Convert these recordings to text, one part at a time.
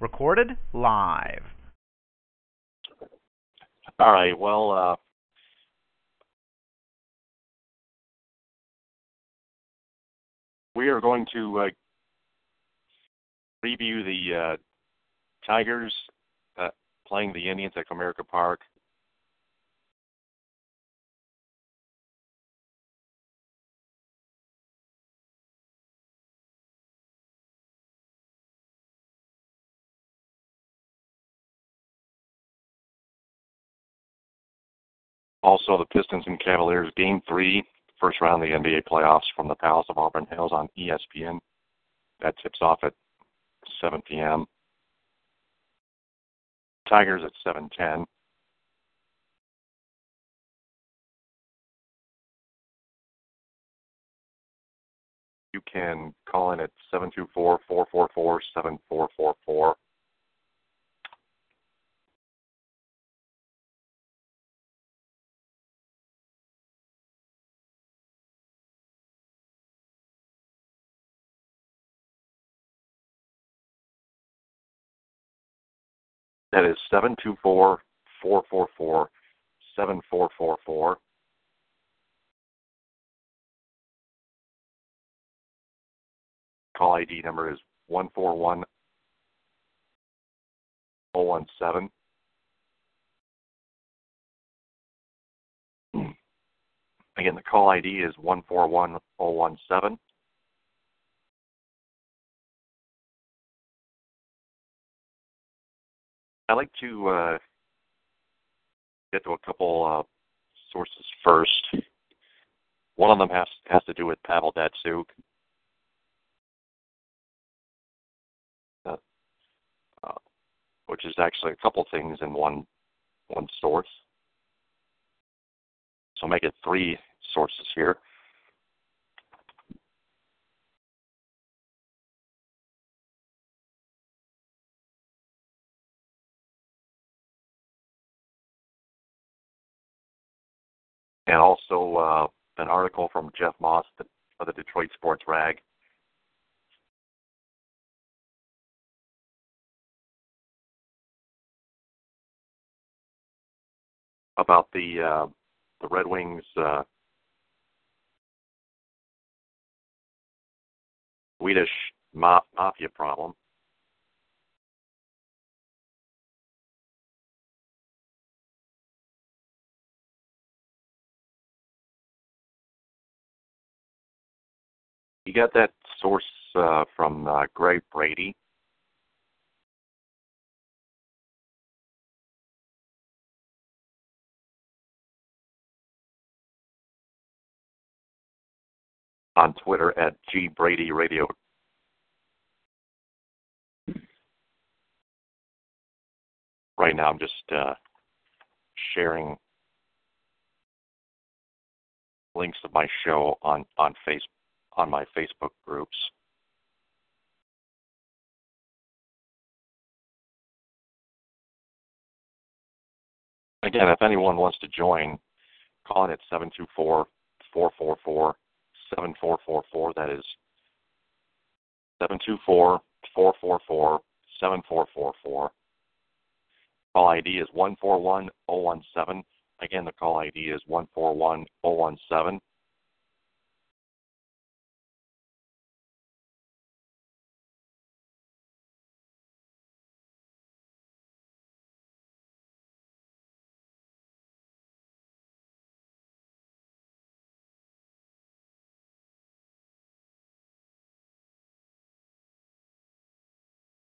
Recorded live. All right. Well, uh, we are going to uh, review the uh, Tigers uh, playing the Indians at Comerica Park. Also, the Pistons and Cavaliers Game three, first round of the NBA playoffs from the Palace of Auburn Hills on ESPN. That tips off at 7 p.m. Tigers at 7:10. You can call in at 724-444-7444. That is 724 444 7444. Call ID number is 141017. Again, the call ID is 141017. I like to uh, get to a couple uh, sources first. One of them has has to do with Pavel Datsyuk. Uh, uh, which is actually a couple things in one one source. So I'll make it three sources here. And also uh, an article from Jeff Moss of the Detroit Sports Rag. About the uh, the Red Wings uh, Swedish mafia problem. You got that source uh, from uh, Greg Brady. On Twitter at G Brady Radio. Right now, I'm just uh, sharing links of my show on on Facebook on my Facebook groups. Again, if anyone wants to join, call in at 724 444 7444. That is 724 444 7444. Call ID is 141017. Again, the call ID is 141017.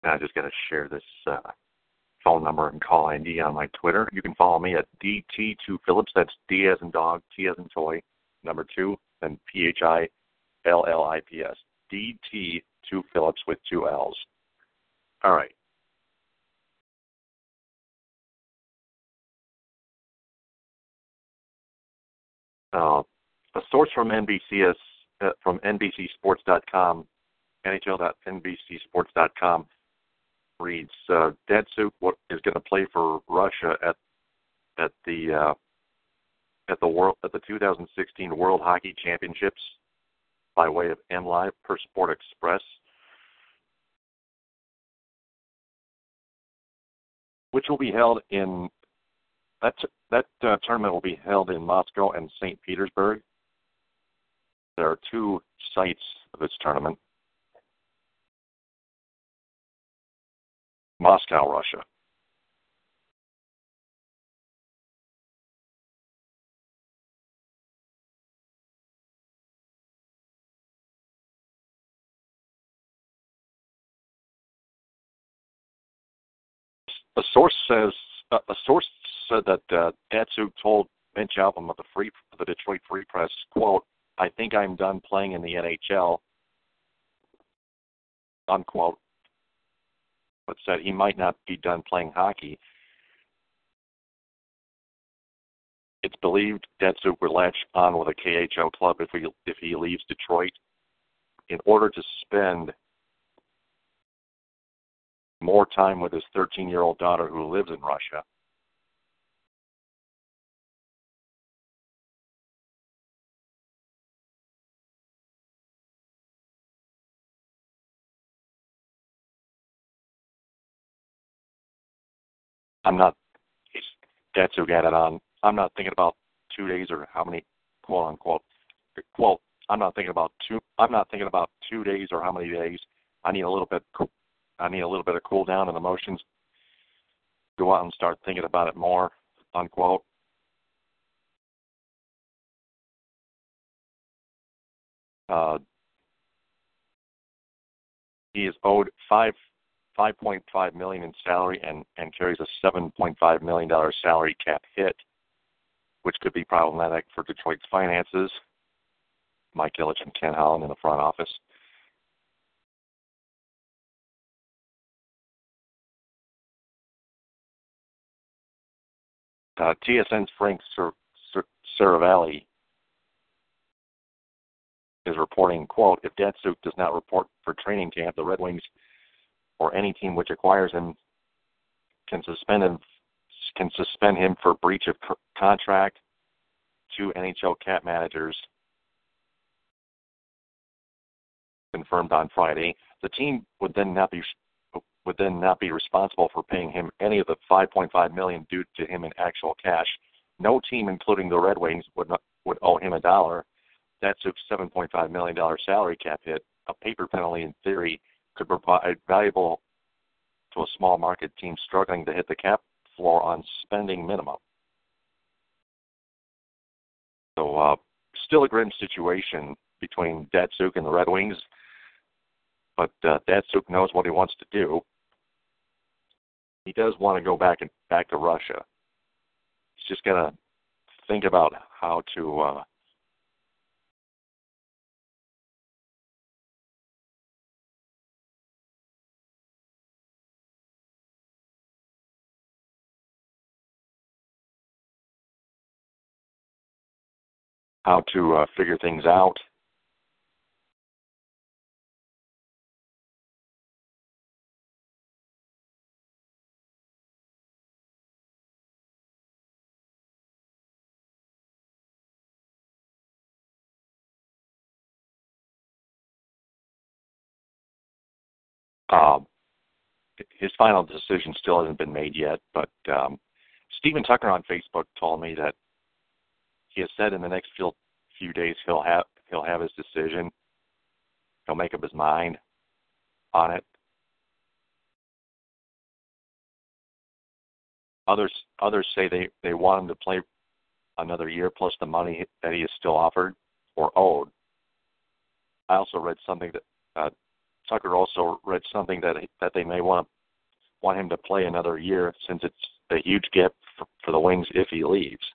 I'm just going to share this uh, phone number and call ID on my Twitter. You can follow me at DT2Phillips. That's D as in dog, T as in toy, number two, and P H I L L I P S. DT2 Phillips with two L's. All right. Uh, a source from NBC uh, from NBCSports.com, NHL.NBCSports.com reads uh, Datsyuk is going to play for Russia at at the uh, at the world at the 2016 World Hockey Championships by way of MLive per Sport Express. which will be held in that that uh, tournament will be held in Moscow and St. Petersburg. There are two sites of this tournament. Moscow, Russia. A source says uh, a source said that uh, told Vince Album of the Free of the Detroit Free Press, "quote I think I'm done playing in the NHL." Unquote. But said he might not be done playing hockey. It's believed Datsyuk will latch on with a KHL club if he if he leaves Detroit in order to spend more time with his 13 year old daughter who lives in Russia. I'm not, who got it on. I'm not thinking about two days or how many, quote unquote, quote, I'm not thinking about two, I'm not thinking about two days or how many days. I need a little bit I need a little bit of cool down and emotions. Go out and start thinking about it more. Unquote. Uh, he is owed five five point five million in salary and and carries a seven point five million dollar salary cap hit, which could be problematic for Detroit's finances. Mike Ilitch and Ken Holland in the front office. Uh, TSN's Frank Sir, Seravalli is reporting, quote, if Datsyuk does not report for training camp, the Red Wings or any team which acquires him can suspend him can suspend him for breach of contract. Two NHL cap managers confirmed on Friday. The team would then not be would then not be responsible for paying him any of the 5.5 million due to him in actual cash. No team, including the Red Wings, would not, would owe him a dollar. That's a 7.5 million dollar salary cap hit. A paper penalty, in theory, could provide valuable to a small market team struggling to hit the cap floor on spending minimum. So, uh, still a grim situation between Datsyuk and the Red Wings, but uh, Datsyuk knows what he wants to do he does want to go back and back to Russia. He's just to think about how to uh, how to uh, figure things out. Um, his final decision still hasn't been made yet, but um, Stephen Tucker on Facebook told me that he has said in the next few few days he'll have he'll have his decision. He'll make up his mind on it. Others others say they they want him to play another year plus the money that he is still offered or owed. I also read something that uh, Tucker also read something that that they may want want him to play another year since it's a huge gap for, for the Wings if he leaves.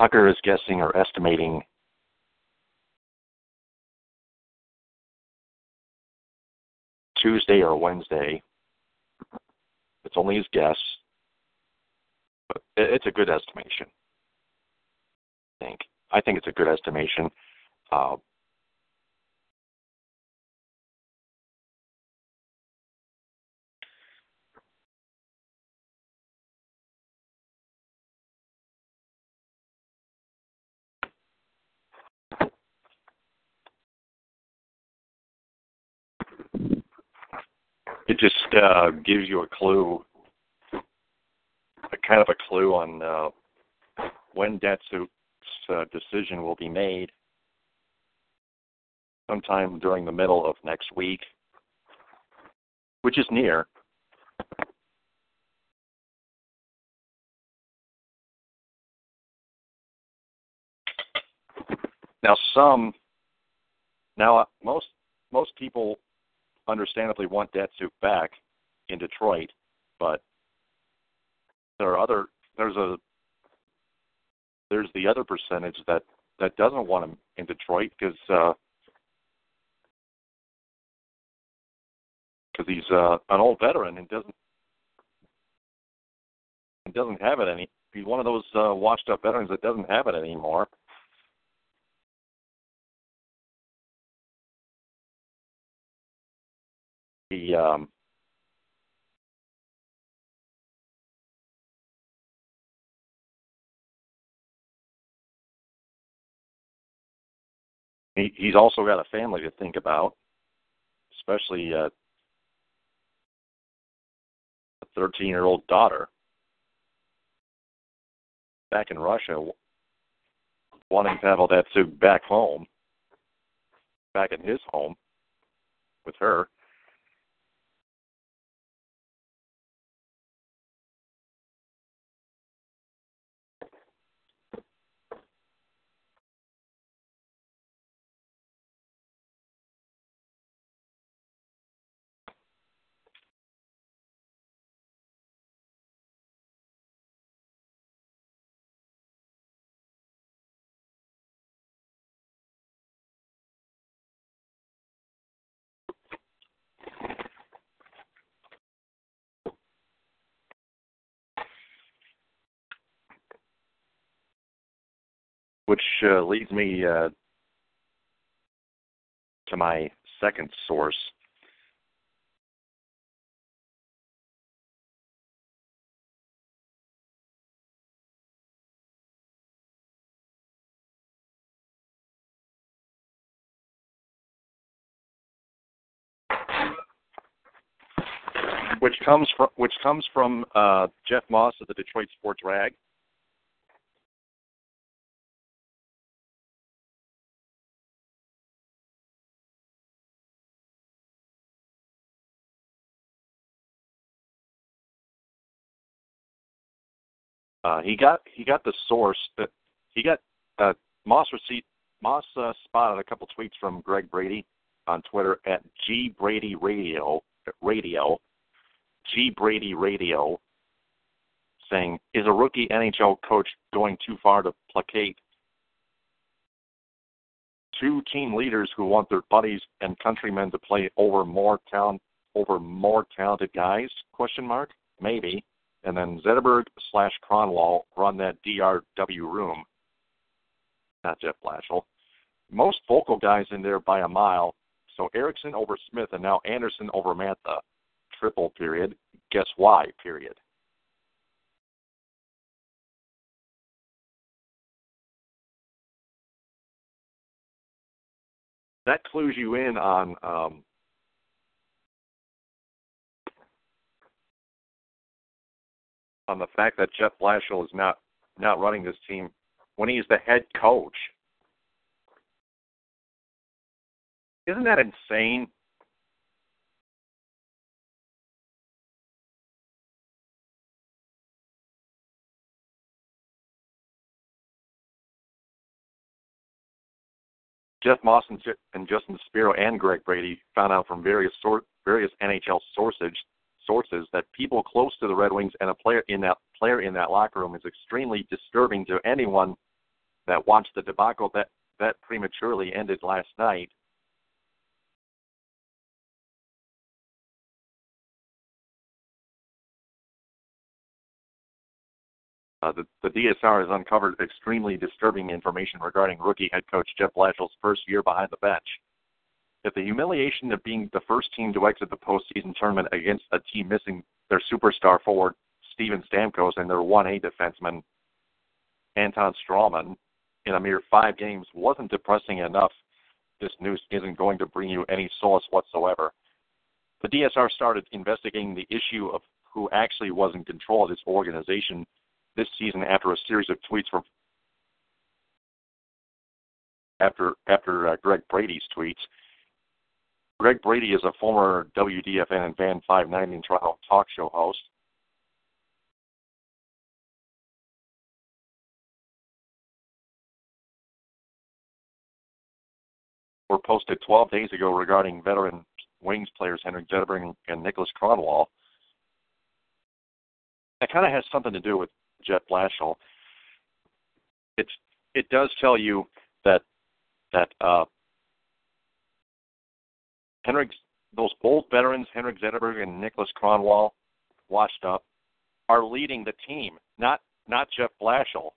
Tucker is guessing or estimating Tuesday or Wednesday. It's only his guess, but it's a good estimation. I think. I think it's a good estimation. Uh, uh, gives you a clue, a kind of a clue on uh, when Datsyuk's uh, decision will be made. Sometime during the middle of next week, which is near. Now, some now uh, most most people understandably want Datsyuk back in Detroit, but there are other there's a there's the other percentage that that doesn't want him in Detroit because because uh, he's uh, an old veteran and doesn't and doesn't have it any. He's one of those uh, washed up veterans that doesn't have it anymore. He um, he, he's also got a family to think about, especially uh, a 13 year old daughter back in Russia wanting Pavel Datsyuk back home, back in his home with her. Which uh, leads me uh, to my second source. Which comes from which comes from uh, Jeff Moss of the Detroit Sports Rag. Uh, he got he got the source that he got uh, Moss receipt Moss uh, spotted a couple tweets from Greg Brady on Twitter at G Brady Radio Radio G Brady Radio saying is a rookie NHL coach going too far to placate two team leaders who want their buddies and countrymen to play over more talent over more talented guys? Question mark. Maybe and then Zetterberg slash Kronwall run that DRW room. Not Jeff Blashill. Most vocal guys in there by a mile. So Ericsson over Smith and now Andersson over Mantha. Triple period. Guess why? Period. That clues you in on um, on the fact that Jeff Blashill is not not running this team when he's the head coach. Isn't that insane? Jeff Moss and, Justin Spiro and Greg Brady found out from various sor- various NHL sources sources that people close to the Red Wings and a player in that player in that locker room is extremely disturbing to anyone that watched the debacle that that prematurely ended last night. Uh, the, the DSR has uncovered extremely disturbing information regarding rookie head coach Jeff Blashill's first year behind the bench if the humiliation of being the first team to exit the postseason tournament against a team missing their superstar forward Steven Stamkos and their 1A defenseman Anton Stralman in a mere five games wasn't depressing enough, this news isn't going to bring you any solace whatsoever. the DSR started investigating the issue of who actually was in control of this organization this season after a series of tweets from after after uh, Greg Brady's tweets. Greg Brady is a former WDFN and Fan 590 Toronto talk show host. Were posted 12 days ago regarding veteran Wings players Henrik Zetterberg and Nicholas Kronwall. That kind of has something to do with Jeff Blashill. It's it does tell you that that uh, Henrik, those both veterans, Henrik Zetterberg and Nicholas Kronwall, washed up, are leading the team, not not Jeff Blashill,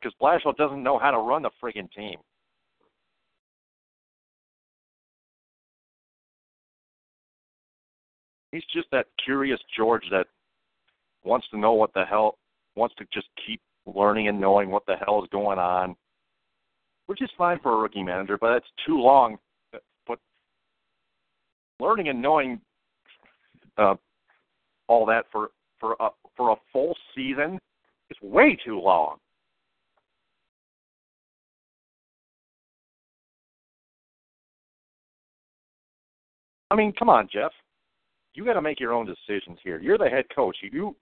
because Blashill doesn't know how to run the friggin' team. He's just that curious George that wants to know what the hell, wants to just keep learning and knowing what the hell is going on, which is fine for a rookie manager, but it's too long. Learning and knowing uh, all that for for a for a full season is way too long. I mean, come on, Jeff. You got to make your own decisions here. You're the head coach. You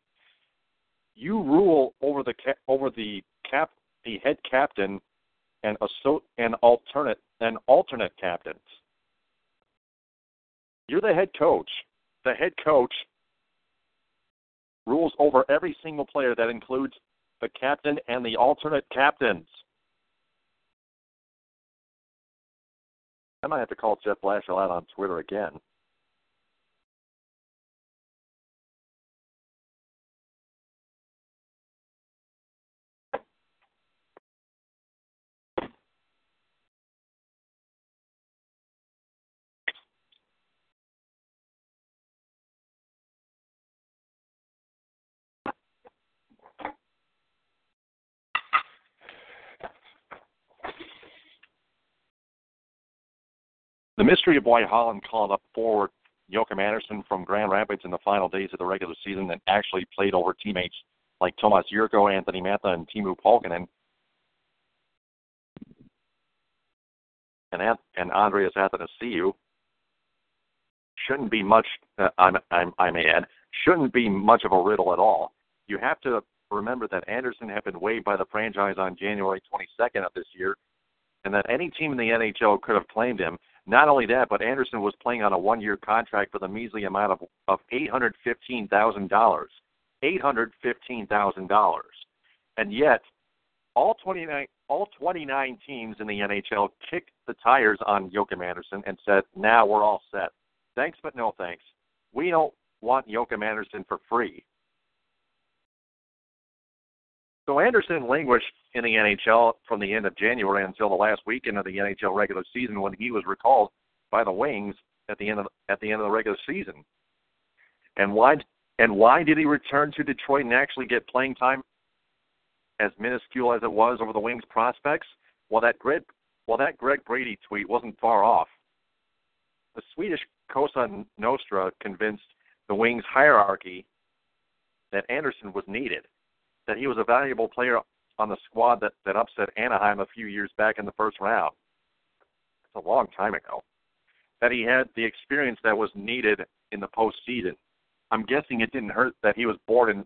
you rule over the over the cap the head captain and a so and alternate and alternate captains. You're the head coach. The head coach rules over every single player that includes the captain and the alternate captains. I might have to call Jeff Blashill out on Twitter again. The mystery of why Holland called up forward Joakim Andersson from Grand Rapids in the final days of the regular season and actually played over teammates like Tomas Jurco, Anthony Mantha, and Teemu Pulkkinen, and and Andreas Athanasiou shouldn't be much. Uh, I'm, I'm, I may add, shouldn't be much of a riddle at all. You have to remember that Andersson had been waived by the franchise on January 22nd of this year, and that any team in the NHL could have claimed him not only that, but Andersson was playing on a one-year contract for the measly amount of of eight hundred fifteen thousand dollars. Eight hundred fifteen thousand dollars, and yet all twenty nine all twenty nine teams in the NHL kicked the tires on Joakim Andersson and said, "Now we're all set. Thanks, but no thanks. We don't want Joakim Andersson for free." So Andersson languished in the NHL from the end of January until the last weekend of the NHL regular season when he was recalled by the Wings at the end of at the end of the regular season. And why and why did he return to Detroit and actually get playing time as minuscule as it was over the Wings prospects? Well that Greg well that Greg Brady tweet wasn't far off. The Swedish Cosa Nostra convinced the Wings hierarchy that Andersson was needed, that he was a valuable player on the squad that, that upset Anaheim a few years back in the first round. It's a long time ago. That he had the experience that was needed in the postseason. I'm guessing it didn't hurt that he was born in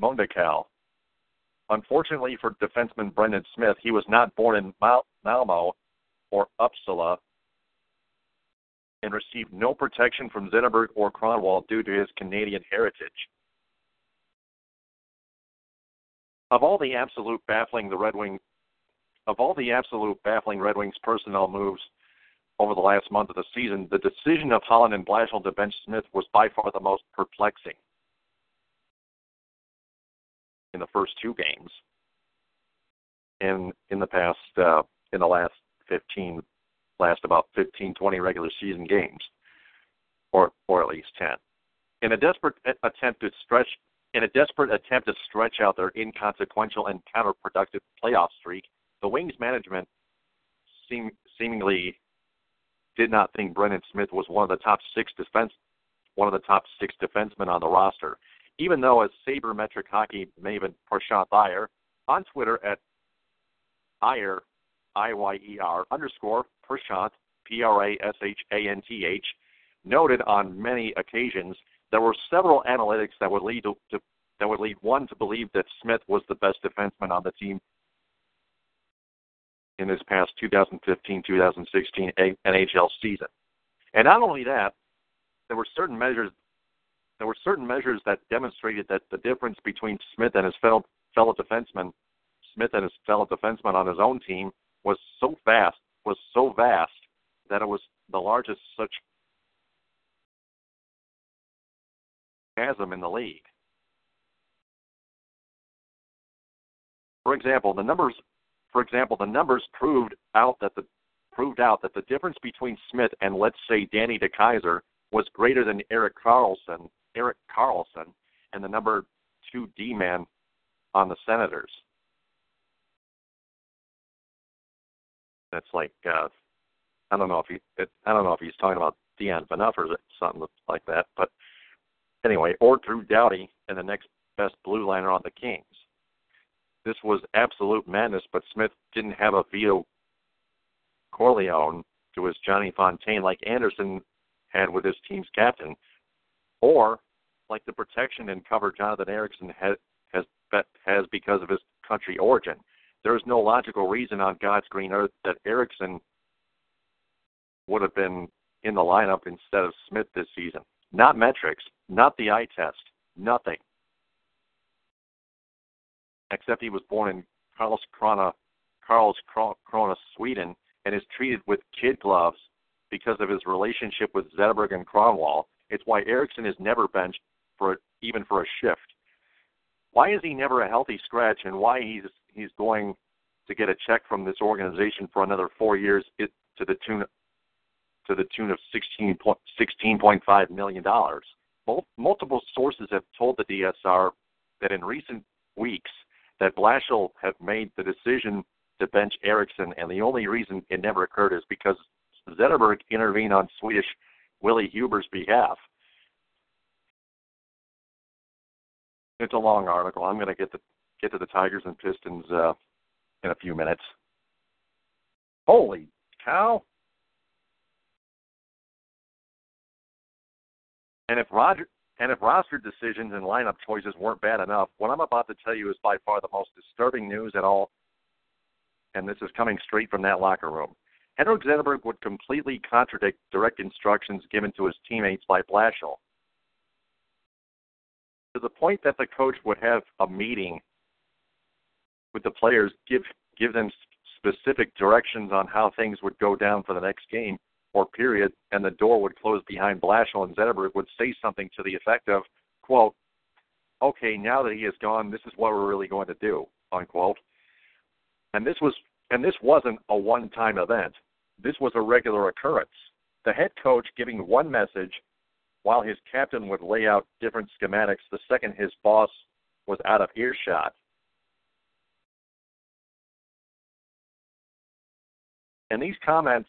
Mölndal. Unfortunately for defenseman Brendan Smith, he was not born in Mal- Malmo or Uppsala and received no protection from Zetterberg or Kronwall due to his Canadian heritage. Of all the absolute baffling the Red Wings of all the absolute baffling Red Wings personnel moves over the last month of the season, the decision of Holland and Blashill to bench Smith was by far the most perplexing in the first two games. In in the past uh, in the last 15 last about 15 20 regular season games or or at least 10 in a desperate attempt to stretch in a desperate attempt to stretch out their inconsequential and counterproductive playoff streak, the Wings management seem, seemingly did not think Brendan Smith was one of the top six defense, one of the top six defensemen on the roster. Even though, as sabermetric hockey maven Prashanth Iyer on Twitter at Iyer, I Y E R underscore Prashanth P R A S H A N T H noted on many occasions there were several analytics that would lead to, to that would lead one to believe that Smith was the best defenseman on the team in this past 2015-2016 NHL season. And not only that, there were certain measures there were certain measures that demonstrated that the difference between Smith and his fellow fellow defenseman Smith and his fellow defenseman on his own team was so vast was so vast that it was the largest such chasm in the league. For example, the numbers for example, the numbers proved out that the proved out that the difference between Smith and let's say Danny DeKeyser was greater than Erik Karlsson, Erik Karlsson, and the number two D man on the Senators. That's like uh, I don't know if he it, I don't know if he's talking about Dion Phaneuf or something like that, but anyway, or Drew Doughty and the next best blue liner on the Kings. This was absolute madness, but Smith didn't have a Vito Corleone to his Johnny Fontane like Andersson had with his team's captain, or like the protection and cover Jonathan Ericsson has has has because of his country origin. There is no logical reason on God's green earth that Ericsson would have been in the lineup instead of Smith this season. Not metrics, not the eye test, nothing. Except he was born in Karlskrona, Karlskrona, Sweden, and is treated with kid gloves because of his relationship with Zetterberg and Kronwall. It's why Ericsson is never benched for even for a shift. Why is he never a healthy scratch, and why he's he's going to get a check from this organization for another four years it, to the tune to the tune of sixteen point sixteen point five million dollars. Multiple sources have told the DSR that in recent weeks that Blashill have made the decision to bench Ericsson, and the only reason it never occurred is because Zetterberg intervened on Swedish Willie Huber's behalf. It's a long article. I'm going to get the get to the Tigers and Pistons uh, in a few minutes. Holy cow! And if Roger and if roster decisions and lineup choices weren't bad enough, what I'm about to tell you is by far the most disturbing news at all. And this is coming straight from that locker room. Henrik Zetterberg would completely contradict direct instructions given to his teammates by Blashill. To the point that the coach would have a meeting with the players, give give them specific directions on how things would go down for the next game, or period, and the door would close behind Blashill and Zetterberg would say something to the effect of, quote, okay, now that he is gone, this is what we're really going to do, unquote. And this was and this wasn't a one time event. This was a regular occurrence. The head coach giving one message while his captain would lay out different schematics the second his boss was out of earshot. And these comments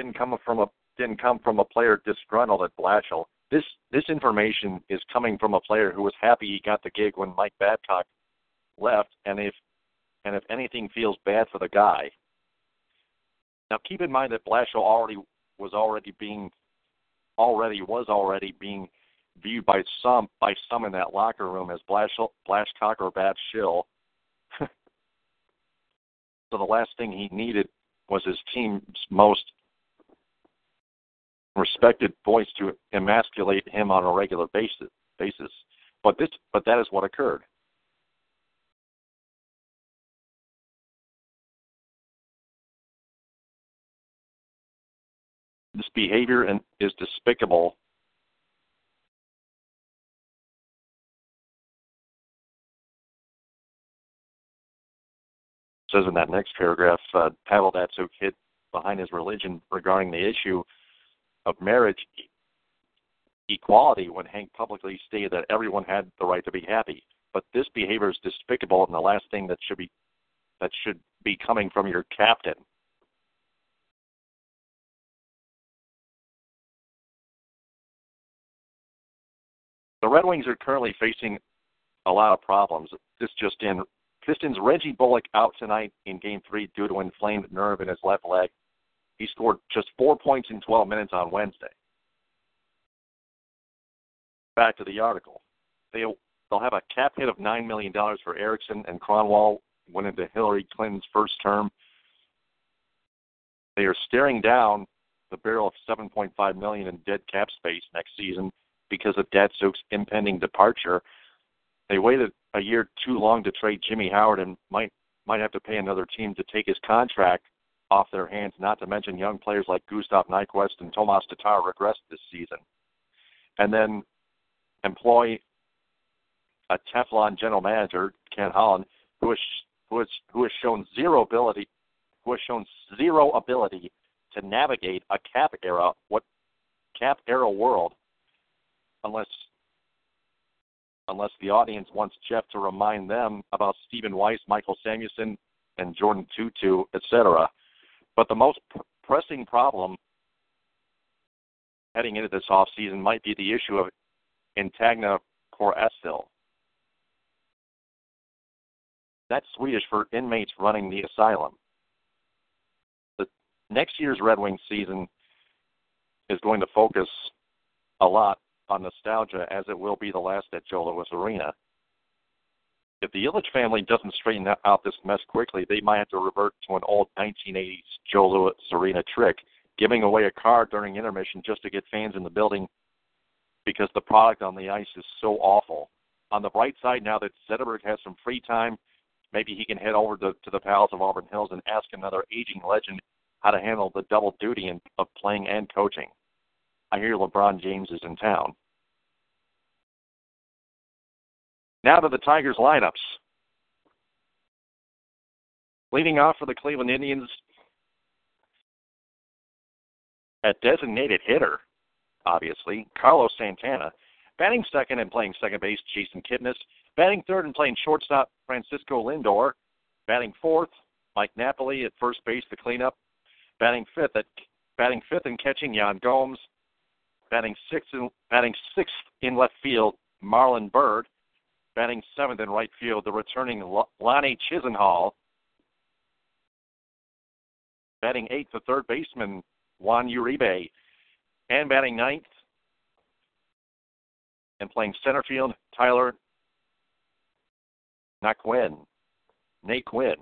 didn't come from a didn't come from a player disgruntled at Blashill. This this information is coming from a player who was happy he got the gig when Mike Babcock left, and if and if anything feels bad for the guy. Now keep in mind that Blashill already was already being already was already being viewed by some by some in that locker room as Blashill, Blashcock or Bab Shill. so the last thing he needed was his team's most respected voice to emasculate him on a regular basis. Basis, but this, but that is what occurred. This behavior is despicable. says in that next paragraph, uh, Pavel Datsyuk hid behind his religion regarding the issue of marriage equality when Hank publicly stated that everyone had the right to be happy. But this behavior is despicable and the last thing that should be that should be coming from your captain. The Red Wings are currently facing a lot of problems. This just in Pistons Reggie Bullock out tonight in game three due to inflamed nerve in his left leg he scored just four points in 12 minutes on Wednesday. Back to the article. They, they'll have a cap hit of $9 million for Ericsson and Kronwall went into Hillary Clinton's first term. They are staring down the barrel of 7.5 million in dead cap space next season because of Datsyuk's impending departure. They waited a year too long to trade Jimmy Howard and might might have to pay another team to take his contract off their hands. Not to mention young players like Gustav Nyquist and Tomas Tatar regressed this season, and then employ a Teflon general manager Ken Holland who has who has who has shown zero ability who has shown zero ability to navigate a cap era what cap era world unless unless the audience wants Jeff to remind them about Stephen Weiss, Michael Samuelsson, and Jordin Tootoo, etc. But the most pr- pressing problem heading into this off season might be the issue of Intagna Por Estil. That's Swedish for inmates running the asylum. The next year's Red Wings season is going to focus a lot on nostalgia as it will be the last at Joe Louis Arena. If the Ilitch family doesn't straighten out this mess quickly, they might have to revert to an old 1980s Joe Louis Arena trick, giving away a card during intermission just to get fans in the building because the product on the ice is so awful. On the bright side, now that Zetterberg has some free time, maybe he can head over to, to the Palace of Auburn Hills and ask another aging legend how to handle the double duty in, of playing and coaching. I hear LeBron James is in town. Now to the Tigers lineups. Leading off for the Cleveland Indians at designated hitter, obviously, Carlos Santana. Batting second and playing second base, Jason Kipnis. Batting third and playing shortstop, Francisco Lindor. Batting fourth, Mike Napoli at first base, the cleanup. Batting fifth at batting fifth and catching, Yan Gomes. Batting sixth in, batting sixth in left field, Marlon Byrd. Batting seventh in right field, the returning Lonnie Chisenhall. Batting eighth, the third baseman, Juan Uribe. And batting ninth, and playing center field, Tyler Naquin. Naquin.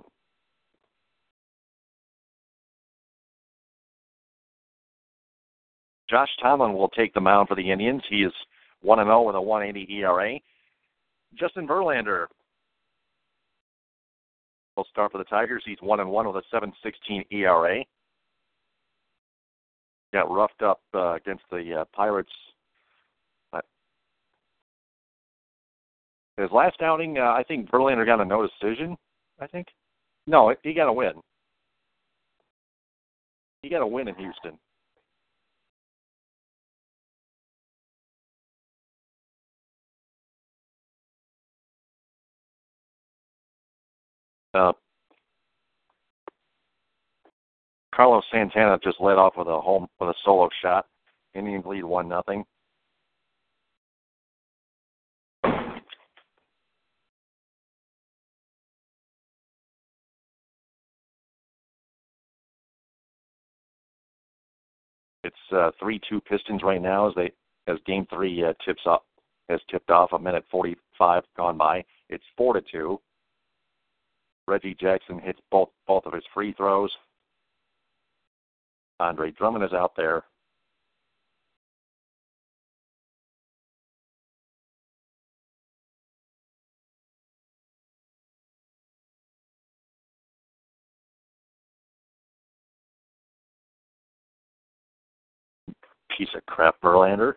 Josh Tomlin will take the mound for the Indians. He is 1 0 with a 180 ERA. Justin Verlander will start for the Tigers. He's 1 and 1 with a 7.16 ERA. Got roughed up uh, against the uh, Pirates. His last outing, uh, I think Verlander got a no decision. I think. No, he got a win. He got a win in Houston. Uh, Carlos Santana just led off with a home with a solo shot. Indians lead one nothing. It's uh, three two Pistons right now as they as Game Three uh, tips up has tipped off. A minute forty five gone by. It's four to two. Reggie Jackson hits both both of his free throws. Andre Drummond is out there. Piece of crap, Verlander.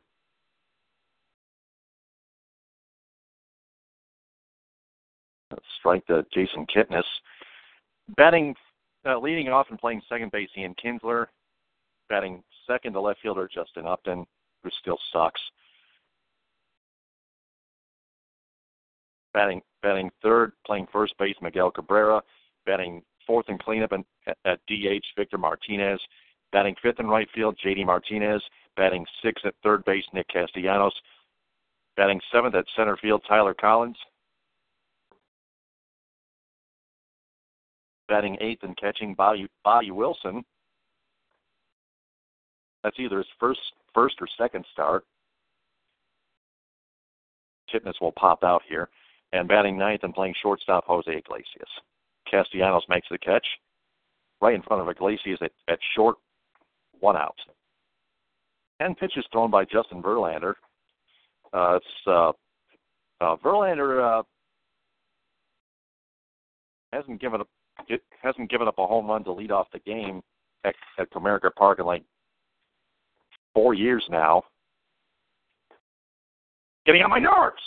Strike to Jason Kipnis. Batting, uh, leading off and playing second base, Ian Kinsler. Batting second, the left fielder Justin Upton, who still sucks. Batting, batting third, playing first base, Miguel Cabrera. Batting fourth and cleanup and, at DH, Victor Martinez. Batting fifth in right field, JD Martinez. Batting sixth at third base, Nick Castellanos. Batting seventh at center field, Tyler Collins. Batting eighth and catching, Bobby, Bobby Wilson. That's either his first first or second start. Kipnis will pop out here. And batting ninth and playing shortstop, Jose Iglesias. Castellanos makes the catch right in front of Iglesias at, at short, one out. Ten pitches thrown by Justin Verlander. Uh, it's uh, uh, Verlander uh, hasn't given up it hasn't given up a home run to lead off the game at, at Comerica Park in like four years now. Getting on my nerves.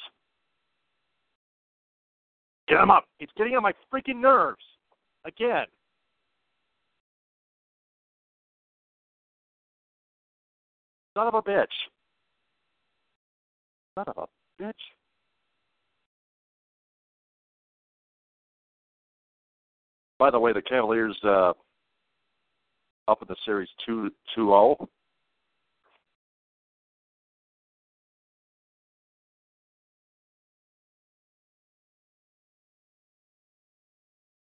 Get him up. It's getting on my freaking nerves. Again. Son of a bitch. Son of a bitch. By the way, the Cavaliers uh, up in the series 2 2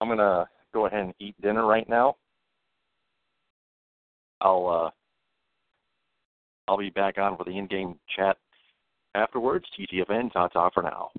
I'm gonna go ahead and eat dinner right now. I'll uh, I'll be back on for the in-game chat afterwards. TTFN, ta ta for now.